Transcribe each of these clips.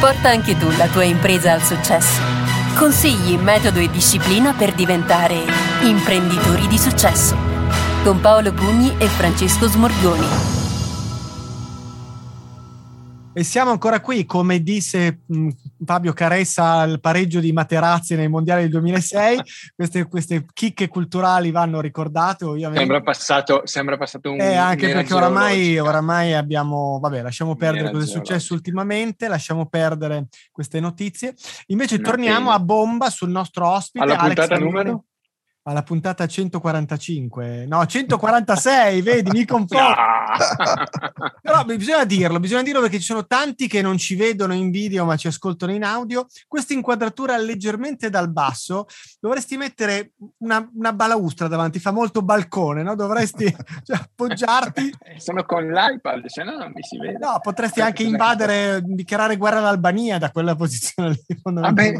Porta anche tu la tua impresa al successo. Consigli, metodo e disciplina per diventare imprenditori di successo. Con Paolo Pugni e Francesco Smorgoni. E siamo ancora qui, come disse mh, Fabio Caressa al pareggio di Materazzi nei mondiali del 2006, queste, queste chicche culturali vanno ricordate. Ovviamente. Sembra passato, sembra passato un... Eh, anche perché oramai, oramai, abbiamo, vabbè, lasciamo perdere cosa è successo ultimamente, lasciamo perdere queste notizie. Invece no, torniamo a bomba sul nostro ospite. Alla Alex puntata numero? Alla puntata 145, no 146, vedi, mi confondo. Però bisogna dirlo, bisogna dirlo perché ci sono tanti che non ci vedono in video ma ci ascoltano in audio. Questa inquadratura leggermente dal basso, dovresti mettere una, una balaustra davanti, fa molto balcone, no? Dovresti cioè, appoggiarti. Sono con l'iPad, se no non mi si vede. No, potresti anche invadere, dichiarare guerra all'Albania da quella posizione lì. Vabbè.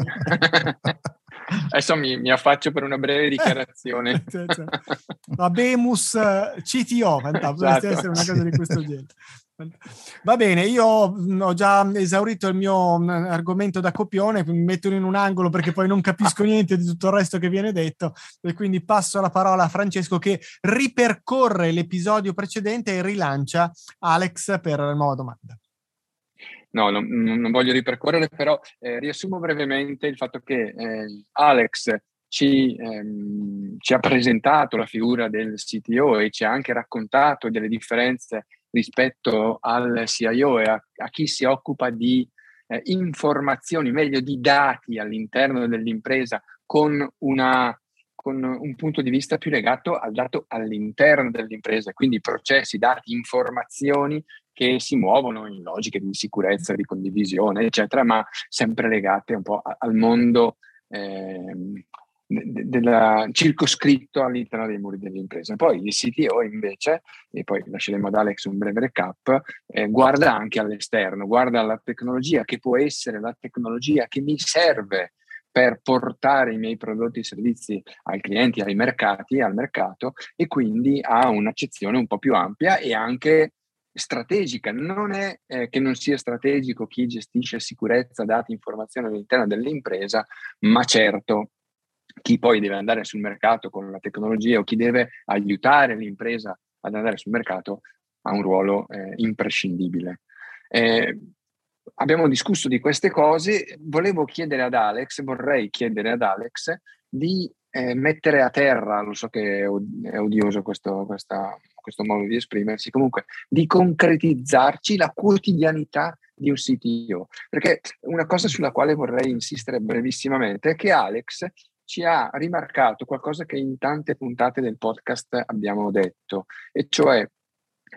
Adesso mi, mi, affaccio per una breve dichiarazione. Abemus CTO, fantastico, esatto. essere una cosa di questo genere. Va bene, io ho già esaurito il mio argomento da copione, mi metto in un angolo perché poi non capisco niente di tutto il resto che viene detto e quindi passo la parola a Francesco che ripercorre l'episodio precedente e rilancia Alex per la nuova domanda. No, non, non voglio ripercorrere, però eh, riassumo brevemente il fatto che eh, Alex ci, ehm, ci, ha presentato la figura del CTO e ci ha anche raccontato delle differenze rispetto al CIO e a, a chi si occupa di eh, informazioni, meglio di dati all'interno dell'impresa con una con un punto di vista più legato al dato all'interno dell'impresa, quindi processi, dati, informazioni che si muovono in logiche di sicurezza, di condivisione, eccetera, ma sempre legate un po' al mondo eh, del circoscritto all'interno dei muri dell'impresa. Poi il CTO invece, e poi lasceremo ad Alex un breve recap, eh, guarda anche all'esterno, guarda alla tecnologia che può essere la tecnologia che mi serve per portare i miei prodotti e servizi ai clienti, ai mercati, al mercato e quindi ha un'accezione un po' più ampia e anche strategica. Non è eh, che non sia strategico chi gestisce sicurezza, dati, informazioni all'interno dell'impresa, ma certo chi poi deve andare sul mercato con la tecnologia o chi deve aiutare l'impresa ad andare sul mercato ha un ruolo eh, imprescindibile. Eh, abbiamo discusso di queste cose, volevo chiedere ad Alex, vorrei chiedere ad Alex di eh, mettere a terra, lo so che è, odioso questo, questa, questo modo di esprimersi, comunque di concretizzarci la quotidianità di un CTO. Perché una cosa sulla quale vorrei insistere brevissimamente è che Alex ci ha rimarcato qualcosa che in tante puntate del podcast abbiamo detto, e cioè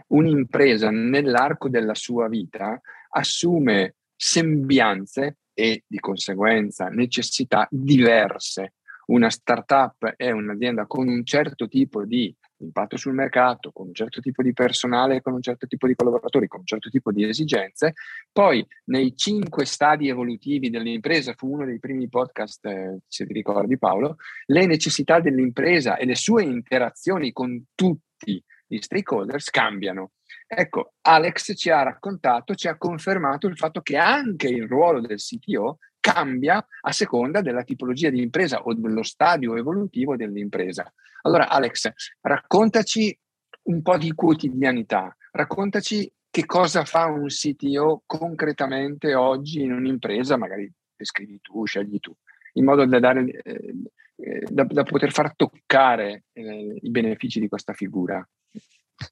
un'impresa nell'arco della sua vita assume sembianze e di conseguenza necessità diverse. Una startup è un'azienda con un certo tipo di impatto sul mercato, con un certo tipo di personale, con un certo tipo di collaboratori, con un certo tipo di esigenze. Poi nei cinque stadi evolutivi dell'impresa, fu uno dei primi podcast, eh, se ti ricordi Paolo, le necessità dell'impresa e le sue interazioni con tutti gli stakeholders cambiano. Ecco, Alex ci ha raccontato, ci ha confermato il fatto che anche il ruolo del CTO cambia a seconda della tipologia di impresa o dello stadio evolutivo dell'impresa. Allora, Alex, raccontaci un po' di quotidianità, raccontaci che cosa fa un CTO concretamente oggi in un'impresa, magari descrivi tu, scegli tu, in modo da, dare, eh, eh da, da poter far toccare eh, i benefici di questa figura.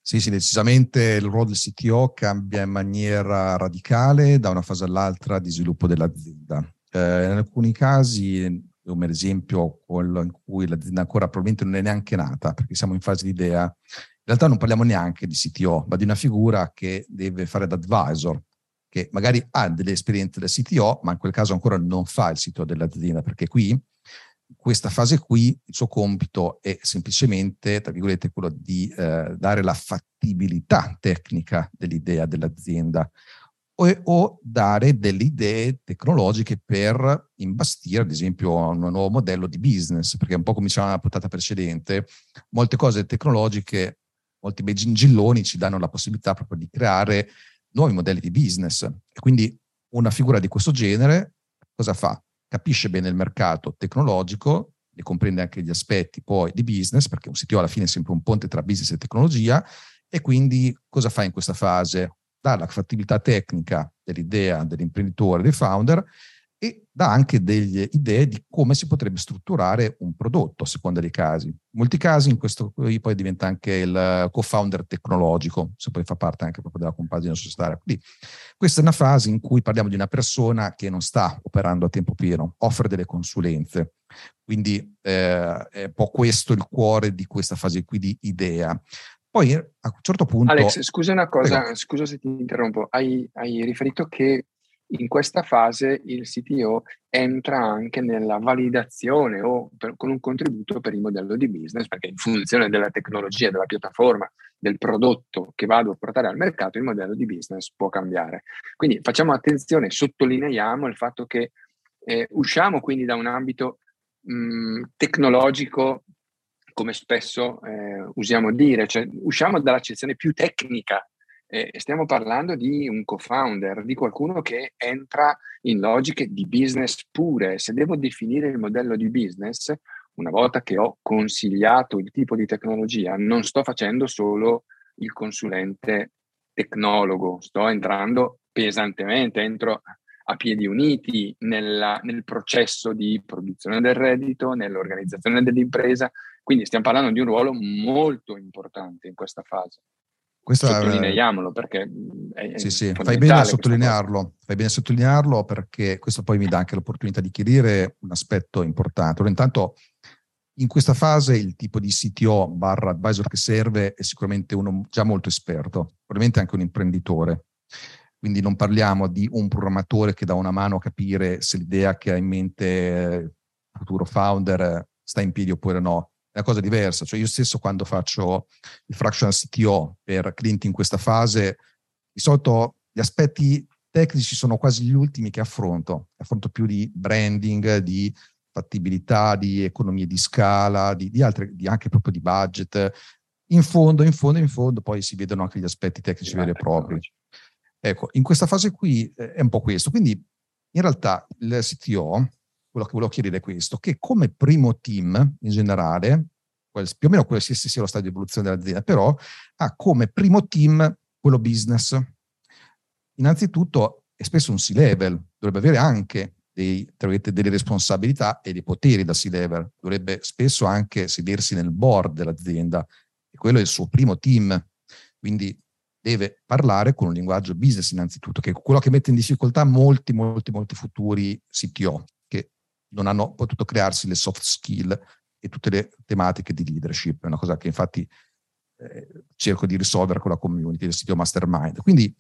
Sì, sì, decisamente il ruolo del CTO cambia in maniera radicale da una fase all'altra di sviluppo dell'azienda. Eh, in alcuni casi, come esempio quello in cui l'azienda ancora probabilmente non è neanche nata, perché siamo in fase di idea, in realtà non parliamo neanche di CTO, ma di una figura che deve fare da advisor, che magari ha delle esperienze da CTO, ma in quel caso ancora non fa il CTO dell'azienda, perché qui questa fase qui, il suo compito è semplicemente, tra virgolette, quello di eh, dare la fattibilità tecnica dell'idea dell'azienda o, o, dare delle idee tecnologiche per imbastire, ad esempio, un nuovo modello di business, perché un po' come dicevamo nella puntata precedente, molte cose tecnologiche, molti bei gingilloni ci danno la possibilità proprio di creare nuovi modelli di business. E quindi una figura di questo genere cosa fa? Capisce bene il mercato tecnologico, ne comprende anche gli aspetti poi di business, perché un CTO alla fine è sempre un ponte tra business e tecnologia, e quindi cosa fa in questa fase? Dà la fattibilità tecnica dell'idea dell'imprenditore, del founder, e dà anche delle idee di come si potrebbe strutturare un prodotto a seconda dei casi. In molti casi in questo poi diventa anche il co-founder tecnologico, se poi fa parte anche proprio della compagine societaria. Quindi questa è una fase in cui parliamo di una persona che non sta operando a tempo pieno, offre delle consulenze. Quindi eh, è un po' questo il cuore di questa fase qui di idea. Poi a un certo punto... Alex, scusa una cosa, Prego. scusa se ti interrompo, hai, hai riferito che in questa fase il CTO entra anche nella validazione o per, con un contributo per il modello di business, perché in funzione della tecnologia, della piattaforma, del prodotto che vado a portare al mercato, il modello di business può cambiare. Quindi facciamo attenzione, sottolineiamo il fatto che eh, usciamo quindi da un ambito mh, tecnologico, come spesso eh, usiamo dire, cioè usciamo dall'accezione più tecnica eh, stiamo parlando di un co-founder, di qualcuno che entra in logiche di business pure. Se devo definire il modello di business, una volta che ho consigliato il tipo di tecnologia, non sto facendo solo il consulente tecnologo, sto entrando pesantemente, entro a piedi uniti nella, nel processo di produzione del reddito, nell'organizzazione dell'impresa. Quindi stiamo parlando di un ruolo molto importante in questa fase. Questo Sottolineiamolo perché è, sì, sì. fai bene a sottolinearlo, fai bene a sottolinearlo perché questo poi mi dà anche l'opportunità di chiarire un aspetto importante. Allora, intanto in questa fase il tipo di CTO barra advisor che serve è sicuramente uno già molto esperto, probabilmente anche un imprenditore. Quindi non parliamo di un programmatore che dà una mano a capire se l'idea che ha in mente il futuro founder sta in piedi oppure no è una cosa diversa. Cioè io stesso quando faccio il fractional CTO per clienti in questa fase, di solito gli aspetti tecnici sono quasi gli ultimi che affronto. Affronto più di branding, di fattibilità, di economie di scala, di, di altre, di anche proprio di budget. In fondo, in fondo, in fondo, poi si vedono anche gli aspetti tecnici veri e propri. Ecco, in questa fase qui eh, è un po' questo. Quindi, in realtà, il CTO quello che volevo chiedere è questo, che come primo team in generale, più o meno qualsiasi sia lo stadio di evoluzione dell'azienda, però ha come primo team quello business. Innanzitutto è spesso un C-level, dovrebbe avere anche dei, delle responsabilità e dei poteri da C-level, dovrebbe spesso anche sedersi nel board dell'azienda e quello è il suo primo team, quindi deve parlare con un linguaggio business innanzitutto, che è quello che mette in difficoltà molti, molti, molti futuri CTO non hanno potuto crearsi le soft skill e tutte le tematiche di leadership. È una cosa che infatti eh, cerco di risolvere con la community del sito Mastermind. Quindi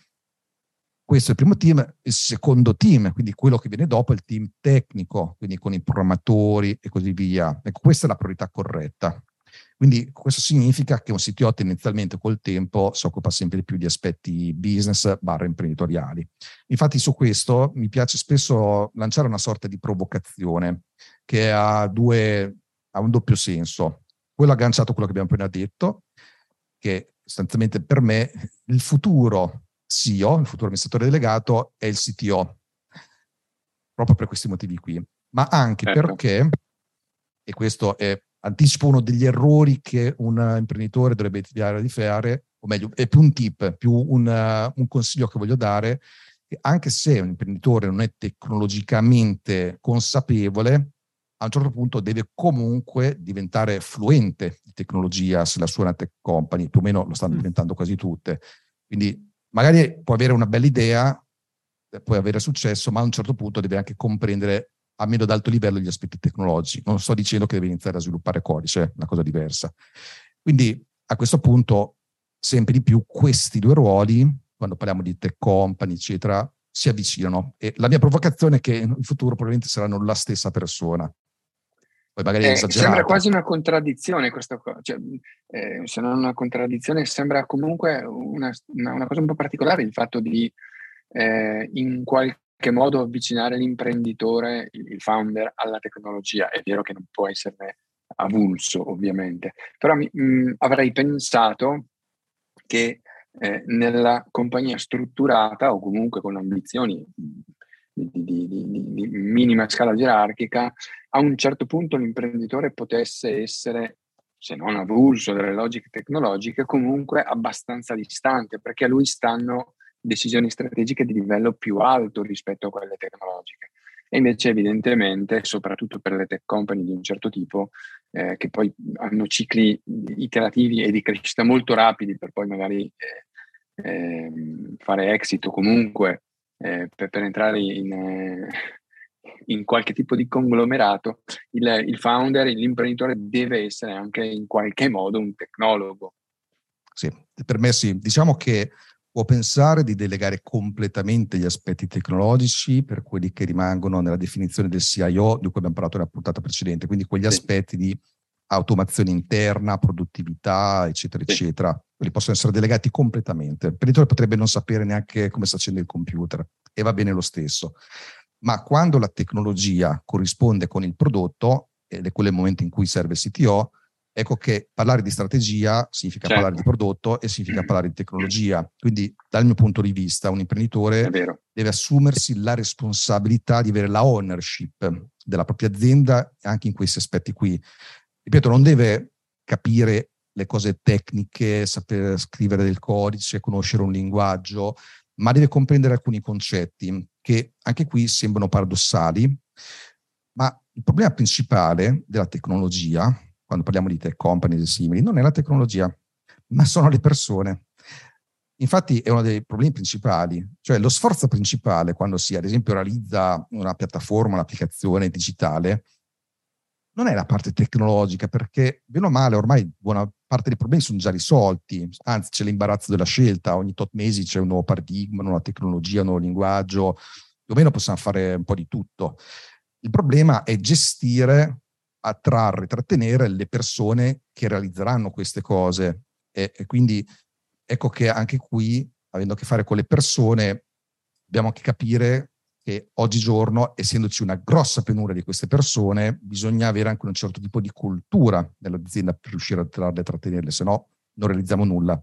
questo è il primo team. Il secondo team, quindi quello che viene dopo, è il team tecnico, quindi con i programmatori e così via. Ecco, questa è la priorità corretta. Quindi questo significa che un CTO tendenzialmente col tempo si occupa sempre di più di aspetti business barra imprenditoriali. Infatti su questo mi piace spesso lanciare una sorta di provocazione che ha, due, ha un doppio senso. Quello agganciato a quello che abbiamo appena detto, che sostanzialmente per me il futuro CEO, il futuro amministratore delegato, è il CTO, proprio per questi motivi qui, ma anche certo. perché, e questo è anticipo uno degli errori che un imprenditore dovrebbe evitare di fare, o meglio, è più un tip, più un, uh, un consiglio che voglio dare, che anche se un imprenditore non è tecnologicamente consapevole, a un certo punto deve comunque diventare fluente di tecnologia se la sua è una tech company, più o meno lo stanno mm. diventando quasi tutte. Quindi magari può avere una bella idea, può avere successo, ma a un certo punto deve anche comprendere a meno ad alto livello gli aspetti tecnologici. Non sto dicendo che deve iniziare a sviluppare codice, è una cosa diversa. Quindi a questo punto sempre di più questi due ruoli, quando parliamo di tech company, eccetera, si avvicinano. E la mia provocazione è che in futuro probabilmente saranno la stessa persona. Poi magari eh, sembra quasi una contraddizione questa cosa, cioè, eh, se non una contraddizione, sembra comunque una, una, una, cosa un po' particolare il fatto di eh, in qualche che modo avvicinare l'imprenditore, il founder, alla tecnologia. È vero che non può esserne avulso, ovviamente, però mi, mh, avrei pensato che eh, nella compagnia strutturata o comunque con ambizioni di, di, di, minima scala gerarchica, a un certo punto l'imprenditore potesse essere, se non avulso dalle logiche tecnologiche, comunque abbastanza distante, perché a lui stanno decisioni strategiche di livello più alto rispetto a quelle tecnologiche. E invece evidentemente, soprattutto per le tech company di un certo tipo, eh, che poi hanno cicli iterativi e di crescita molto rapidi per poi magari eh, eh, fare exit o comunque eh, per, per, entrare in, eh, in, qualche tipo di conglomerato, il, il founder, l'imprenditore deve essere anche in qualche modo un tecnologo. Sì, per me sì. Diciamo che può pensare di delegare completamente gli aspetti tecnologici per quelli che rimangono nella definizione del CIO di cui abbiamo parlato nella puntata precedente, quindi quegli sì. aspetti di automazione interna, produttività, eccetera, sì. eccetera. Quelli possono essere delegati completamente. Il L'imprenditore potrebbe non sapere neanche come sta facendo il computer e va bene lo stesso. Ma quando la tecnologia corrisponde con il prodotto, ed è quello il momento in cui serve il CTO, ecco che parlare di strategia significa certo. parlare di prodotto e significa parlare di tecnologia. Quindi, dal mio punto di vista, un imprenditore deve assumersi la responsabilità di avere la ownership della propria azienda anche in questi aspetti qui. Ripeto, non deve capire le cose tecniche, sapere scrivere del codice, conoscere un linguaggio, ma deve comprendere alcuni concetti che anche qui sembrano paradossali, ma il problema principale della tecnologia quando parliamo di tech companies e simili, non è la tecnologia, ma sono le persone. Infatti è uno dei problemi principali, cioè lo sforzo principale quando si ad esempio realizza una piattaforma, un'applicazione digitale, non è la parte tecnologica, perché bene o male ormai buona parte dei problemi sono già risolti, anzi c'è l'imbarazzo della scelta, ogni tot mesi c'è un nuovo paradigma, una nuova tecnologia, un nuovo linguaggio, più o meno possiamo fare un po' di tutto. Il problema è gestire attrarre, trattenere le persone che realizzeranno queste cose. E, e, quindi ecco che anche qui, avendo a che fare con le persone, dobbiamo anche capire che oggigiorno, essendoci una grossa penuria di queste persone, bisogna avere anche un certo tipo di cultura nell'azienda per riuscire a attrarle e trattenerle, se no non realizziamo nulla.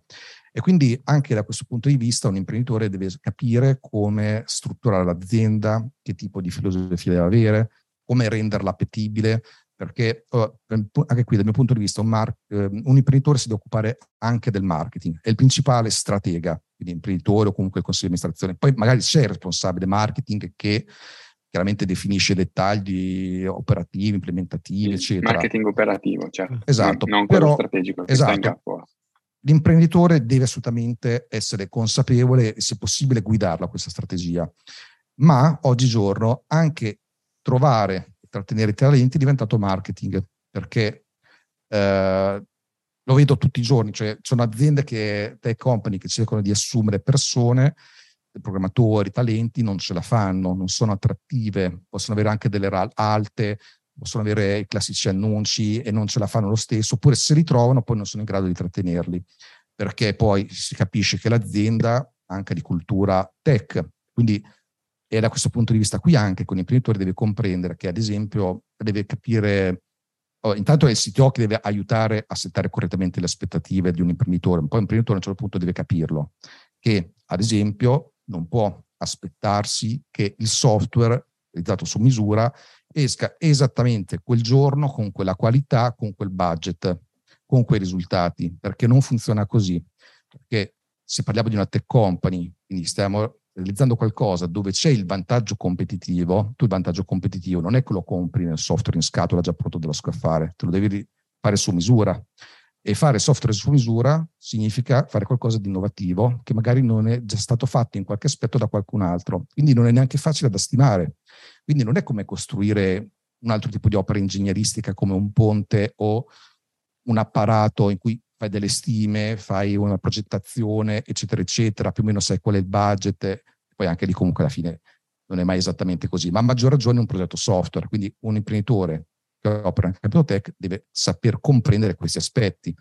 E quindi anche da questo punto di vista un imprenditore deve capire come strutturare l'azienda, che tipo di filosofia deve avere, come renderla appetibile, perché oh, anche qui dal mio punto di vista un, mar- eh, un, imprenditore si deve occupare anche del marketing, è il principale stratega, quindi imprenditore o comunque il consiglio di amministrazione. Poi magari c'è il responsabile marketing che chiaramente definisce dettagli operativi, implementativi, eccetera. Marketing operativo, certo. Esatto. Non, non quello però, strategico che esatto. sta in capo. L'imprenditore deve assolutamente essere consapevole e se possibile guidarla questa strategia. Ma oggigiorno anche trovare trattenere i talenti è diventato marketing, perché eh, lo vedo tutti i giorni, cioè sono aziende che, tech company che cercano di assumere persone, programmatori, talenti, non ce la fanno, non sono attrattive, possono avere anche delle RAL alte, possono avere i classici annunci e non ce la fanno lo stesso, oppure se li trovano poi non sono in grado di trattenerli, perché poi si capisce che l'azienda anche di cultura tech, quindi e da questo punto di vista qui anche con l'imprenditore deve comprendere che ad esempio deve capire, oh, intanto è il CTO che deve aiutare a settare correttamente le aspettative di un imprenditore, poi l'imprenditore a un certo punto deve capirlo, che ad esempio non può aspettarsi che il software realizzato su misura esca esattamente quel giorno con quella qualità, con quel budget, con quei risultati, perché non funziona così. Perché se parliamo di una tech company, quindi stiamo realizzando qualcosa dove c'è il vantaggio competitivo, tu il vantaggio competitivo non è che lo compri nel software in scatola già pronto dello scaffare, te lo devi fare su misura. E fare software su misura significa fare qualcosa di innovativo che magari non è già stato fatto in qualche aspetto da qualcun altro. Quindi non è neanche facile da stimare. Quindi non è come costruire un altro tipo di opera ingegneristica come un ponte o un apparato in cui fai delle stime, fai una progettazione, eccetera, eccetera, più o meno sai qual è il budget, poi anche lì comunque alla fine non è mai esattamente così, ma a maggior ragione un progetto software, quindi un imprenditore che opera in campo tech deve saper comprendere questi aspetti,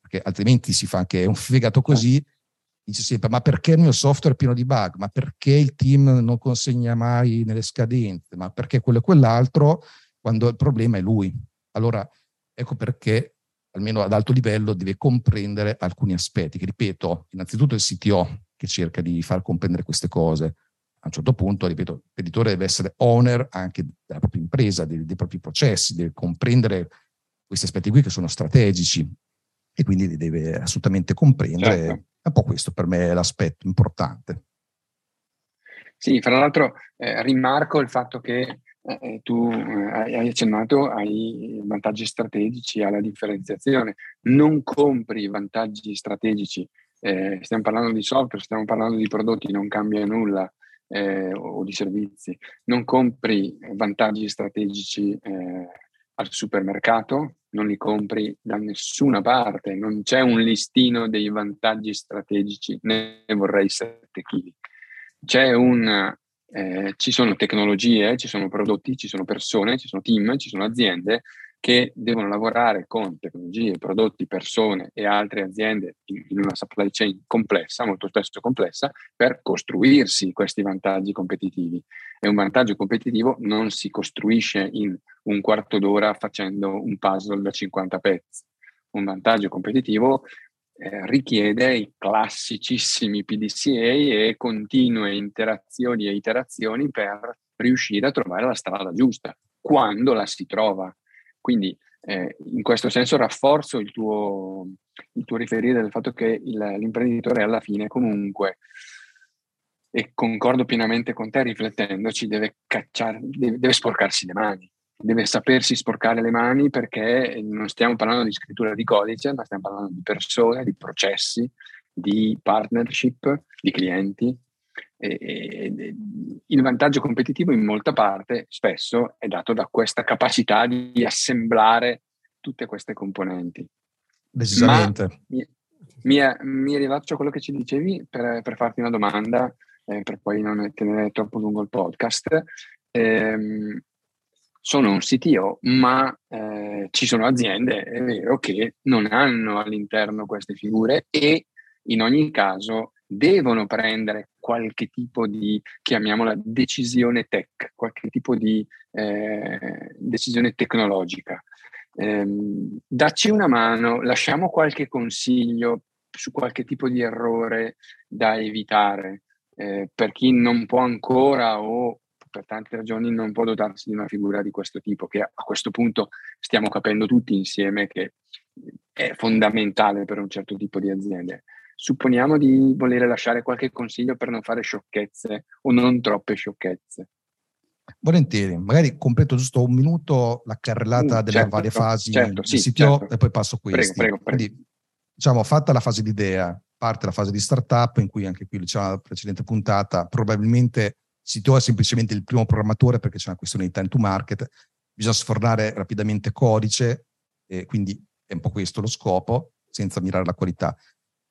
perché altrimenti si fa anche un fegato così, dice sempre ma perché il mio software è pieno di bug, ma perché il team non consegna mai nelle scadenze, ma perché quello e quell'altro, quando il problema è lui. Allora ecco perché almeno ad alto livello, deve comprendere alcuni aspetti, che ripeto, innanzitutto il CTO che cerca di far comprendere queste cose, a un certo punto, ripeto, l'imprenditore deve essere owner anche della propria impresa, dei, dei propri processi, deve comprendere questi aspetti qui che sono strategici e quindi li deve assolutamente comprendere. Certo. È un po' questo per me è l'aspetto importante. Sì, fra l'altro eh, rimarco il fatto che eh, eh tu eh, hai accennato ai vantaggi strategici, alla differenziazione. Non compri vantaggi strategici, eh, stiamo parlando di software, stiamo parlando di prodotti, non cambia nulla eh, o di servizi, non compri vantaggi strategici eh, al supermercato, non li compri da nessuna parte, non c'è un listino dei vantaggi strategici, ne vorrei 7 kg. C'è un, eh, ci sono tecnologie, ci sono prodotti, ci sono persone, ci sono team, ci sono aziende che devono lavorare con tecnologie, prodotti, persone e altre aziende in, in, una supply chain complessa, molto spesso complessa, per costruirsi questi vantaggi competitivi. E un vantaggio competitivo non si costruisce in un quarto d'ora facendo un puzzle da 50 pezzi. Un vantaggio competitivo eh, richiede i classicissimi PDCA e continue interazioni e iterazioni per riuscire a trovare la strada giusta, quando la si trova. Quindi eh, in questo senso rafforzo il tuo, il tuo riferire del fatto che il, l'imprenditore alla fine comunque, e concordo pienamente con te riflettendoci, deve, cacciare, deve, deve sporcarsi le mani, deve sapersi sporcare le mani perché non stiamo parlando di scrittura di codice, ma stiamo parlando di persone, di processi, di partnership, di clienti e, il vantaggio competitivo in molta parte spesso è dato da questa capacità di assemblare tutte queste componenti. Decisamente. Mi, mi, mi, rivaccio quello che ci dicevi per, per farti una domanda, eh, per poi non tenere troppo lungo il podcast. Eh, sono un CTO, ma eh, ci sono aziende, è vero, che non hanno all'interno queste figure e in ogni caso devono prendere qualche tipo di, chiamiamola, decisione tech, qualche tipo di eh, decisione tecnologica. Eh, dacci una mano, lasciamo qualche consiglio su qualche tipo di errore da evitare eh, per chi non può ancora o per tante ragioni non può dotarsi di una figura di questo tipo, che a questo punto stiamo capendo tutti insieme che è fondamentale per un certo tipo di aziende supponiamo di volere lasciare qualche consiglio per non fare sciocchezze o non troppe sciocchezze. Volentieri, magari completo giusto un minuto la carrellata uh, delle certo, varie fasi certo, del sì, CTO certo. e poi passo questi. Prego, prego, prego. Quindi, diciamo, fatta la fase di idea, parte la fase di startup, in cui anche qui diciamo la precedente puntata, probabilmente CTO è semplicemente il primo programmatore perché c'è una questione di time to market, bisogna sfornare rapidamente codice, e quindi è un po' questo lo scopo, senza mirare la qualità.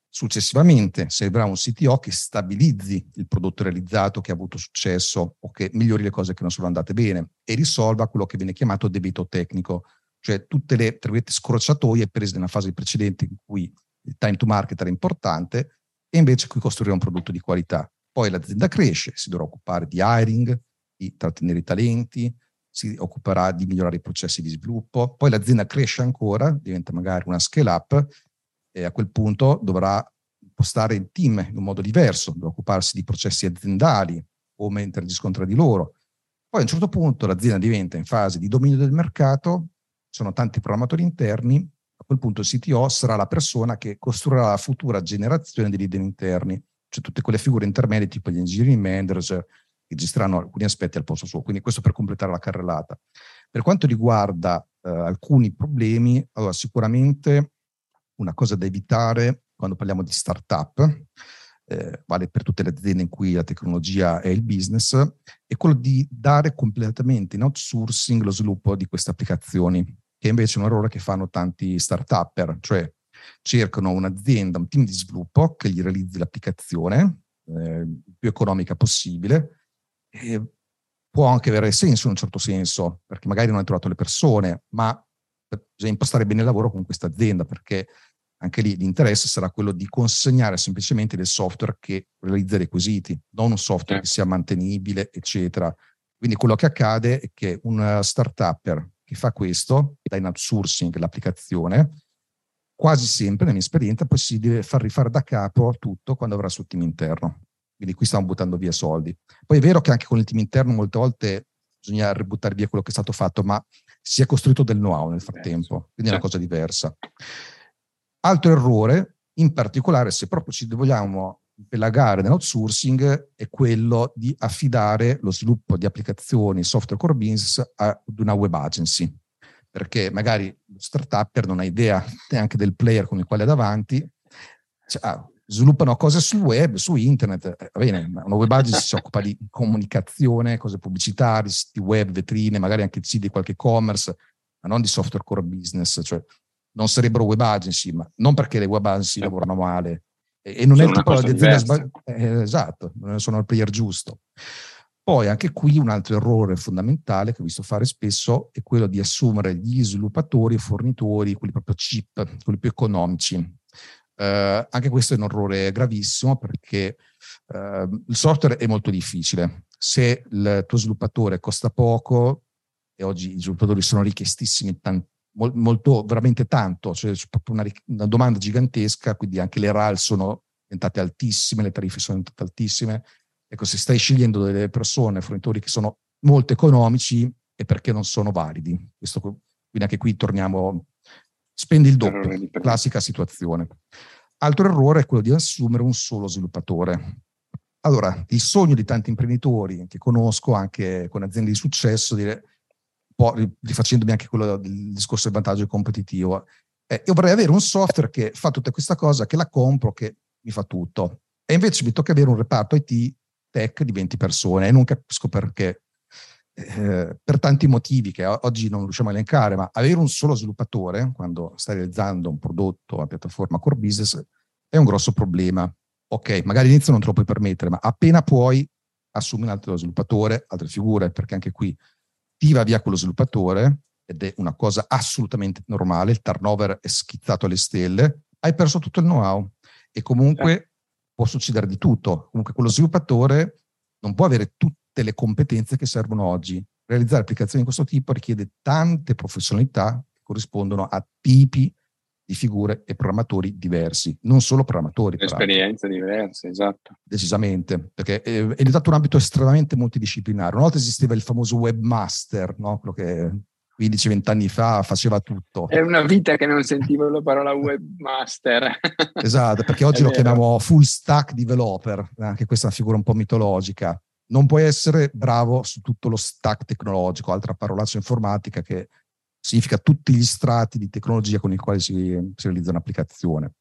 Successivamente servirà un CTO che stabilizzi il prodotto realizzato che ha avuto successo o che migliori le cose che non sono andate bene e risolva quello che viene chiamato debito tecnico, cioè tutte le scorciatoie prese nella fase precedente in cui il time to market era importante e invece qui costruire un prodotto di qualità. Poi l'azienda cresce, si dovrà occupare di hiring, di trattenere i talenti, si occuperà di migliorare i processi di sviluppo, poi l'azienda cresce ancora, diventa magari una scale up e a quel punto dovrà impostare il team in un modo diverso, dovrà occuparsi di processi aziendali, come interagiscono tra di loro. Poi a un certo punto l'azienda diventa in fase di dominio del mercato, ci sono tanti programmatori interni, a quel punto il CTO sarà la persona che costruirà la futura generazione di leader interni, cioè tutte quelle figure intermedie tipo gli engineering manager che gestiranno alcuni aspetti al posto suo. Quindi questo per completare la carrellata. Per quanto riguarda eh, alcuni problemi, allora sicuramente una cosa da evitare quando parliamo di startup, eh, vale per tutte le aziende in cui la tecnologia è il business, è quello di dare completamente in outsourcing lo sviluppo di queste applicazioni, che invece è un errore che fanno tanti startupper, cioè cercano un'azienda, un team di sviluppo che gli realizzi l'applicazione eh, più economica possibile. E può anche avere senso in un certo senso, perché magari non hai trovato le persone, ma bisogna impostare bene il lavoro con questa azienda perché anche lì l'interesse sarà quello di consegnare semplicemente del software che realizza i requisiti, non un software che sia mantenibile, eccetera. Quindi quello che accade è che un startup che fa questo, dà in outsourcing l'applicazione, quasi sempre, nella mia esperienza, poi si deve far rifare da capo tutto quando avrà suo team interno. quindi qui stiamo buttando via soldi. Poi è vero che anche con il team interno molte volte bisogna ributtare via quello che è stato fatto, ma si è costruito del know-how nel frattempo, quindi è una cosa diversa. Altro errore, in particolare se proprio ci vogliamo pelagare nell'outsourcing, è quello di affidare lo sviluppo di applicazioni software core business ad una web agency, perché magari lo startup non ha idea neanche del player con il quale è davanti, cioè, ah, sviluppano cose sul web, su internet, eh, va bene, una web agency si occupa di comunicazione, cose pubblicitarie, siti web, vetrine, magari anche siti di qualche e-commerce, ma non di software core business, cioè non sarebbero web agency, ma non perché le web agency lavorano male, e, e non sono è il tipo di azienda sbagliata, eh, esatto, non sono il player giusto. Poi anche qui un altro errore fondamentale che ho visto fare spesso è quello di assumere gli sviluppatori e fornitori, quelli proprio cheap, quelli più economici, Uh, anche questo è un errore gravissimo perché uh, il software è molto difficile. Se il tuo sviluppatore costa poco, e oggi i sviluppatori sono richiestissimi tan- molto, veramente tanto, cioè c'è proprio una, una, domanda gigantesca, quindi anche le RAL sono diventate altissime, le tariffe sono diventate altissime. Ecco, se stai scegliendo delle persone, fornitori che sono molto economici, è perché non sono validi. Questo, quindi anche qui torniamo spendi il doppio, classica situazione. Altro errore è quello di assumere un solo sviluppatore. Allora, il sogno di tanti imprenditori che conosco, anche con aziende di successo, dire, rifacendomi anche quello del discorso del vantaggio competitivo, eh, io vorrei avere un software che fa tutta questa cosa, che la compro, che mi fa tutto. E invece mi tocca avere un reparto IT tech di 20 persone e non capisco perché eh, per tanti motivi che oggi non riusciamo a elencare, ma avere un solo sviluppatore quando stai realizzando un prodotto a piattaforma core business è un grosso problema. Ok, magari all'inizio non te lo puoi permettere, ma appena puoi assumi un altro sviluppatore, altre figure, perché anche qui ti va via quello sviluppatore ed è una cosa assolutamente normale, il turnover è schizzato alle stelle, hai perso tutto il know-how e comunque. Può succedere di tutto. Comunque quello sviluppatore non può avere tutte le competenze che servono oggi. Realizzare applicazioni di questo tipo richiede tante professionalità che corrispondono a tipi di figure e programmatori diversi, non solo programmatori. Esperienze diverse, esatto. Decisamente, perché è, è diventato un ambito estremamente multidisciplinare. Una volta esisteva il famoso webmaster, no? quello che 15-20 anni fa faceva tutto. È una vita che non sentivo la parola webmaster. esatto, perché oggi lo chiamiamo full stack developer, anche questa è una figura un po' mitologica non puoi essere bravo su tutto lo stack tecnologico, altra parolaccia informatica che significa tutti gli strati di tecnologia con i quali si, si realizza un'applicazione.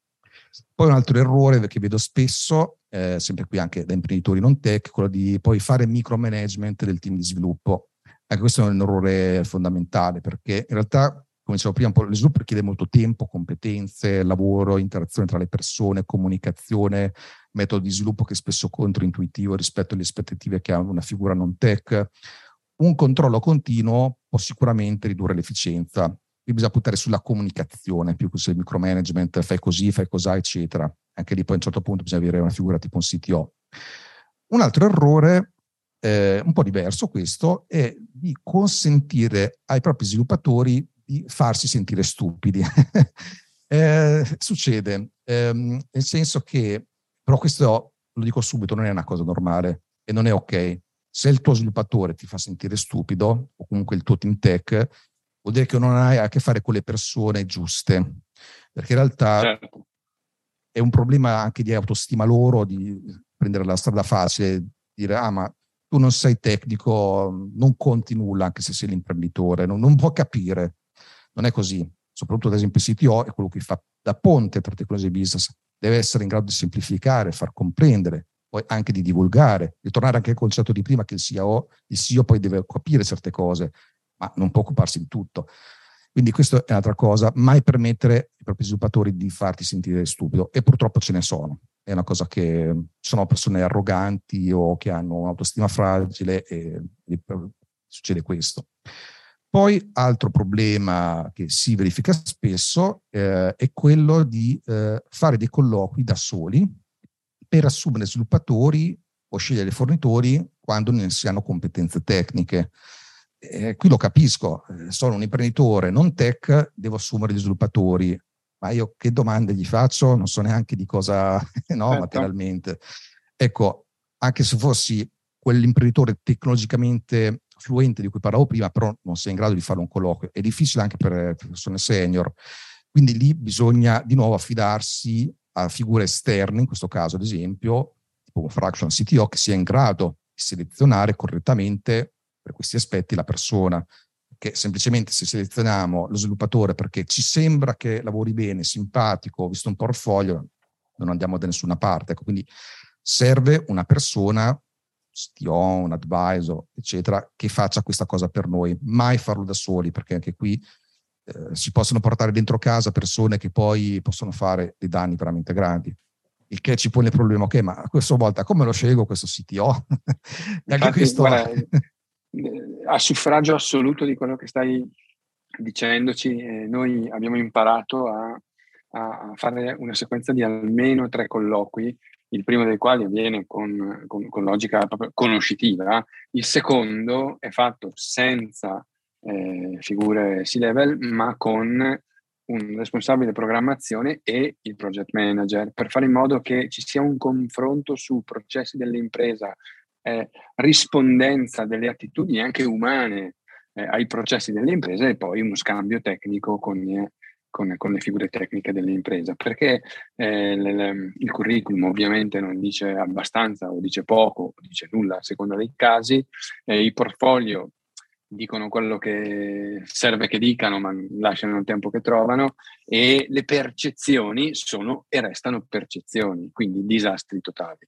Poi un altro errore che vedo spesso, eh, sempre qui anche da imprenditori non tech, quello di poi fare micromanagement del team di sviluppo. Anche questo è un errore fondamentale perché in realtà, come dicevo prima, lo sviluppo richiede molto tempo, competenze, lavoro, interazione tra le persone, comunicazione, metodo di sviluppo che è spesso controintuitivo rispetto alle aspettative che ha una figura non tech. Un controllo continuo può sicuramente ridurre l'efficienza. Qui bisogna puntare sulla comunicazione più che sul micromanagement, fai così, fai cos'ha, eccetera. Anche lì poi a un certo punto bisogna avere una figura tipo un CTO. Un altro errore, eh, un po' diverso questo, è di consentire ai propri sviluppatori di farsi sentire stupidi. eh, succede, ehm, nel senso che però questo, lo dico subito, non è una cosa normale e non è ok. Se il tuo sviluppatore ti fa sentire stupido, o comunque il tuo team tech, vuol dire che non hai a che fare con le persone giuste. Perché in realtà certo. è un problema anche di autostima loro, di prendere la strada facile, dire ah ma tu non sei tecnico, non conti nulla anche se sei l'imprenditore, non, non può capire. Non è così. Soprattutto ad esempio il CTO è quello che fa da ponte tra tecnologie e business deve essere in grado di semplificare, far comprendere, poi anche di divulgare, ritornare anche al concetto di prima che il CEO, il CEO poi deve capire certe cose, ma non può occuparsi di tutto. Quindi questa è un'altra cosa, mai permettere ai propri sviluppatori di farti sentire stupido e purtroppo ce ne sono. È una cosa che sono persone arroganti o che hanno un'autostima fragile e, succede questo. Poi altro problema che si verifica spesso eh, è quello di eh, fare dei colloqui da soli per assumere sviluppatori o scegliere fornitori quando non si hanno competenze tecniche. Eh, qui lo capisco, eh, sono un imprenditore non tech, devo assumere gli sviluppatori, ma io che domande gli faccio? Non so neanche di cosa, no, certo. materialmente. Ecco, anche se fossi quell'imprenditore tecnologicamente fluente di cui parlavo prima, però non sei in grado di fare un colloquio. È difficile anche per persone senior. Quindi lì bisogna di nuovo affidarsi a figure esterne, in questo caso ad esempio, tipo un fraction CTO, che sia in grado di selezionare correttamente per questi aspetti la persona. Che semplicemente se selezioniamo lo sviluppatore perché ci sembra che lavori bene, simpatico, visto un portfolio, non andiamo da nessuna parte. Ecco, quindi serve una persona CTO, un advisor, eccetera, che faccia questa cosa per noi, mai farlo da soli, perché anche qui eh, si possono portare dentro casa persone che poi possono fare dei danni veramente grandi. Il che ci pone il problema, ok, ma a questa volta come lo scelgo questo CTO? e anche questo... Guarda, a suffragio assoluto di quello che stai dicendoci, eh, noi abbiamo imparato a, a, fare una sequenza di almeno tre colloqui il primo dei quali avviene con, con, con logica proprio conoscitiva, il secondo è fatto senza eh, figure C-level, ma con un responsabile programmazione e il project manager, per fare in modo che ci sia un confronto su processi dell'impresa, eh, rispondenza delle attitudini anche umane eh, ai processi dell'impresa e poi uno scambio tecnico con, con, con le figure tecniche dell'impresa, perché eh, le, il curriculum ovviamente non dice abbastanza o dice poco o dice nulla a seconda dei casi, i portfolio dicono quello che serve che dicano, ma lasciano il tempo che trovano, e le percezioni sono e restano percezioni, quindi disastri totali.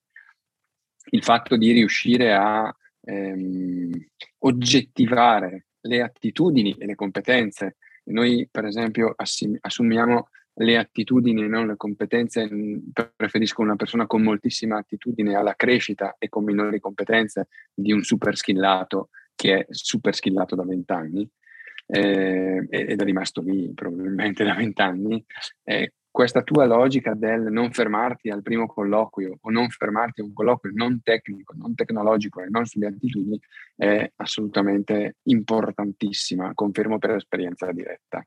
Il fatto di riuscire a ehm, oggettivare le attitudini e le competenze noi, per esempio, assumiamo le attitudini e non le competenze. Preferisco una persona con moltissima attitudine alla crescita e con minori competenze di un super skillato che è super skillato da vent'anni eh, ed è rimasto lì probabilmente da vent'anni. Eh, questa tua logica del non fermarti al primo colloquio o non fermarti a un colloquio non tecnico, non tecnologico e non sulle attitudini è assolutamente importantissima, confermo per esperienza diretta.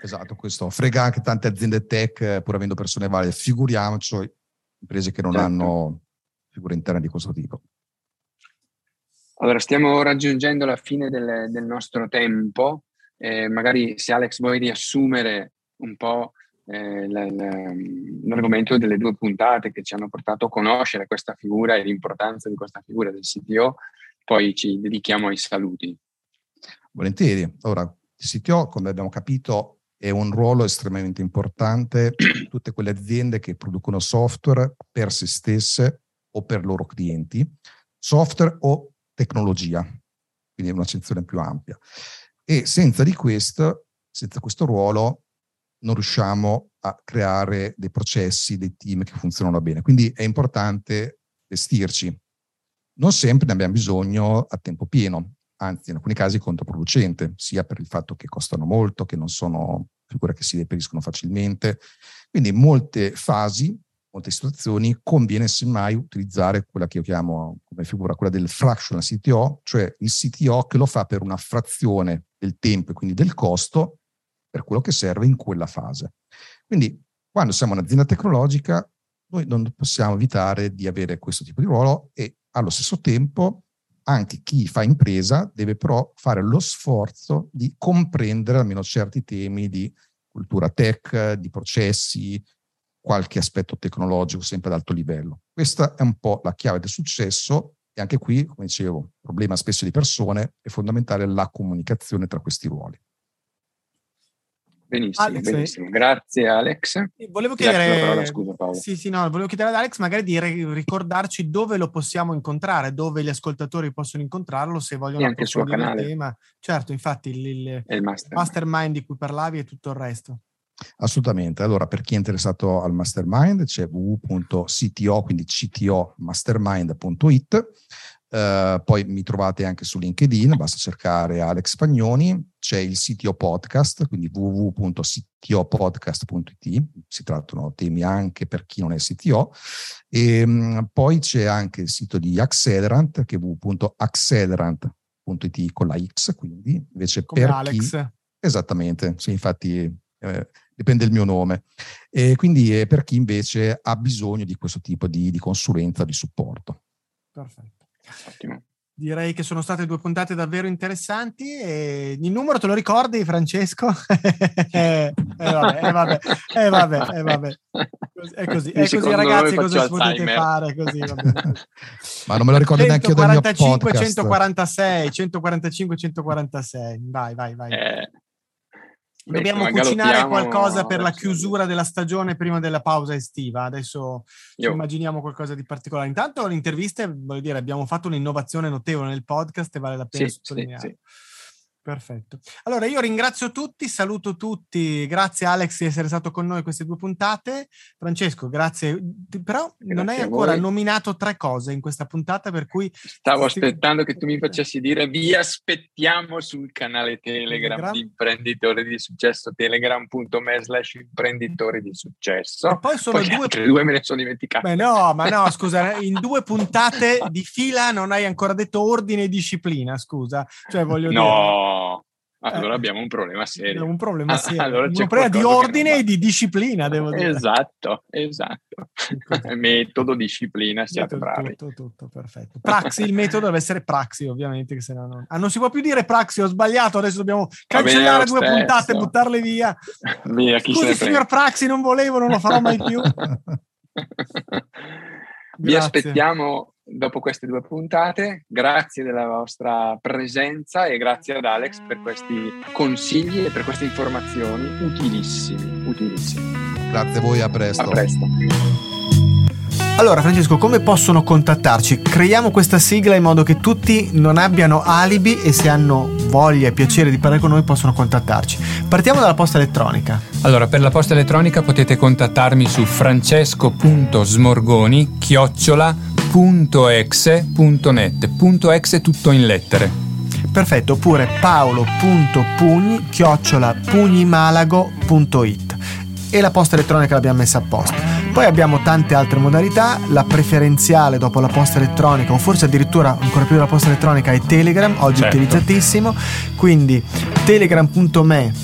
Esatto, questo frega anche tante aziende tech, pur avendo persone valide, figuriamoci imprese che non certo. hanno figure interne di questo tipo. Allora, stiamo raggiungendo la fine del, del nostro tempo. Eh, magari se Alex vuoi riassumere un po' eh, l'argomento delle due puntate che ci hanno portato a conoscere questa figura e l'importanza di questa figura del CTO, poi ci dedichiamo ai saluti. Volentieri. Ora, il CTO, come abbiamo capito, è un ruolo estremamente importante tutte quelle aziende che producono software per se stesse o per i loro clienti, software o tecnologia, quindi un'accezione più ampia. E senza di questo, senza questo ruolo, non riusciamo a creare dei processi, dei team che funzionano bene. Quindi è importante vestirci. Non sempre ne abbiamo bisogno a tempo pieno, anzi in alcuni casi controproducente, sia per il fatto che costano molto, che non sono figure che si reperiscono facilmente. Quindi in molte fasi, molte situazioni, conviene semmai utilizzare quella che io chiamo come figura, quella del fractional CTO, cioè il CTO che lo fa per una frazione del tempo e quindi del costo per quello che serve in quella fase. Quindi quando siamo un'azienda tecnologica, noi non possiamo evitare di avere questo tipo di ruolo e allo stesso tempo anche chi fa impresa deve però fare lo sforzo di comprendere almeno certi temi di cultura tech, di processi, qualche aspetto tecnologico sempre ad alto livello. Questa è un po' la chiave del successo e anche qui, come dicevo, problema spesso di persone, è fondamentale la comunicazione tra questi ruoli. Benissimo, Alex, benissimo. Grazie Alex. Volevo chiedere, parola, scusa, Sì, sì, no, volevo chiedere ad Alex magari di ricordarci dove lo possiamo incontrare, dove gli ascoltatori possono incontrarlo se vogliono anche il suo canale. Il tema. Certo, infatti il, il, il mastermind. mastermind di cui parlavi e tutto il resto. Assolutamente. Allora, per chi è interessato al mastermind, c'è www.cto, quindi ctomastermind.it Uh, poi mi trovate anche su LinkedIn, basta cercare Alex Pagnoni, c'è il CTO podcast, quindi www.ctopodcast.it, si trattano temi anche per chi non è CTO, e um, poi c'è anche il sito di Accelerant, che è www.accelerant.it con la X, quindi invece Come per Alex. chi... Esattamente, sì, infatti eh, dipende il mio nome. E quindi è per chi invece ha bisogno di questo tipo di, di consulenza, di supporto. Perfetto. Ottimo direi che sono state due puntate davvero interessanti e il numero te lo ricordi Francesco? eh, vabbè, eh, vabbè, eh, vabbè, eh, vabbè. È così, è così ragazzi, cosa potete fare? Così, Ma non me lo ricordo neanche io del mio 145, 146, 145, 146. Vai, vai, vai. Eh, Dobbiamo cucinare qualcosa per la chiusura della stagione prima della pausa estiva. Adesso immaginiamo qualcosa di particolare. Intanto l'intervista, voglio dire, abbiamo fatto un'innovazione notevole nel podcast e vale la pena sì, sottolineare. Sì, sì. Perfetto. Allora io ringrazio tutti, saluto tutti, grazie Alex di essere stato con noi queste due puntate. Francesco, grazie. Però grazie non hai ancora nominato tre cose in questa puntata per cui... Stavo aspettando che tu mi facessi dire vi aspettiamo sul canale Telegram, Telegram? di imprenditori di successo, telegram.me slash imprenditori di successo. E poi sono poi due... Altre due me ne sono dimenticate. Beh no, ma no, scusa, in due puntate di fila non hai ancora detto ordine e disciplina, scusa. Cioè voglio no. dire... Allora eh, abbiamo un problema serio. Un problema serio. Allora un problema di ordine e di disciplina, devo dire. Esatto, esatto. metodo, disciplina, siate metodo, bravi. Tutto, tutto, perfetto. Praxi, il metodo deve essere praxi, ovviamente, che se no non... Ah, non si può più dire praxi, ho sbagliato, adesso dobbiamo cancellare due stesso. puntate, buttarle via. via chi Scusi, signor Praxi, non volevo, non lo farò mai più. Vi aspettiamo dopo queste due puntate. Grazie della vostra presenza e grazie ad Alex per questi consigli e per queste informazioni utilissimi, utilissimi. Grazie a voi, a presto. A presto. Allora Francesco, come possono contattarci? Creiamo questa sigla in modo che tutti non abbiano alibi e se hanno voglia e piacere di parlare con noi possono contattarci. Partiamo dalla posta elettronica. Allora, per la posta elettronica potete contattarmi su francesco.smorgoni chiocciola.exe.net. Punto exe tutto in lettere. Perfetto, oppure paolo.pugni chiocciola pugnimalago.it e la posta elettronica l'abbiamo messa apposta. Poi abbiamo tante altre modalità, la preferenziale dopo la posta elettronica o forse addirittura ancora più la posta elettronica è Telegram, oggi certo. utilizzatissimo, quindi telegram.me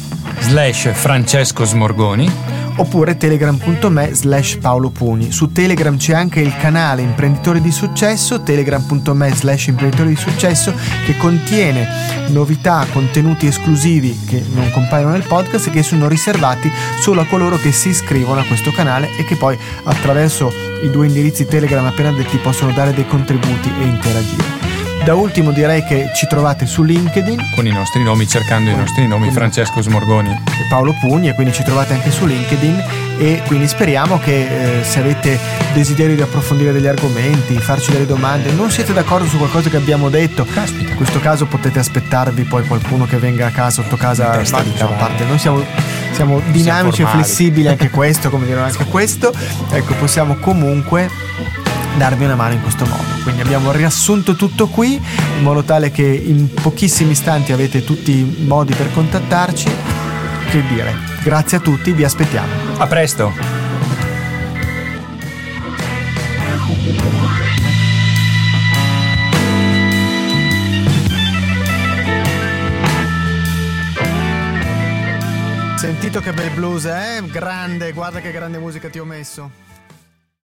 slash Francesco Smorgoni oppure telegram.me slash Paolo Pugni. Su Telegram c'è anche il canale Imprenditori di Successo, telegram.me slash Imprenditori di Successo, che contiene novità, contenuti esclusivi che non compaiono nel podcast e che sono riservati solo a coloro che si iscrivono a questo canale e che poi attraverso i due indirizzi Telegram appena detti possono dare dei contributi e interagire. Da ultimo direi che ci trovate su LinkedIn. Con i nostri nomi, cercando i nostri nomi, Francesco Smorgoni. E Paolo Pugni, e quindi ci trovate anche su LinkedIn e quindi speriamo che eh, se avete desiderio di approfondire degli argomenti, farci delle domande, non siete d'accordo su qualcosa che abbiamo detto, Caspita. in questo caso potete aspettarvi poi qualcuno che venga a casa sotto casa, ma diciamo parte, noi siamo, siamo dinamici e flessibili anche questo, come dire anche questo, ecco possiamo comunque darvi una mano in questo modo. Quindi abbiamo riassunto tutto qui in modo tale che in pochissimi istanti avete tutti i modi per contattarci. Che dire, grazie a tutti, vi aspettiamo. A presto! Sentito che bel blues, eh? Grande, guarda che grande musica ti ho messo.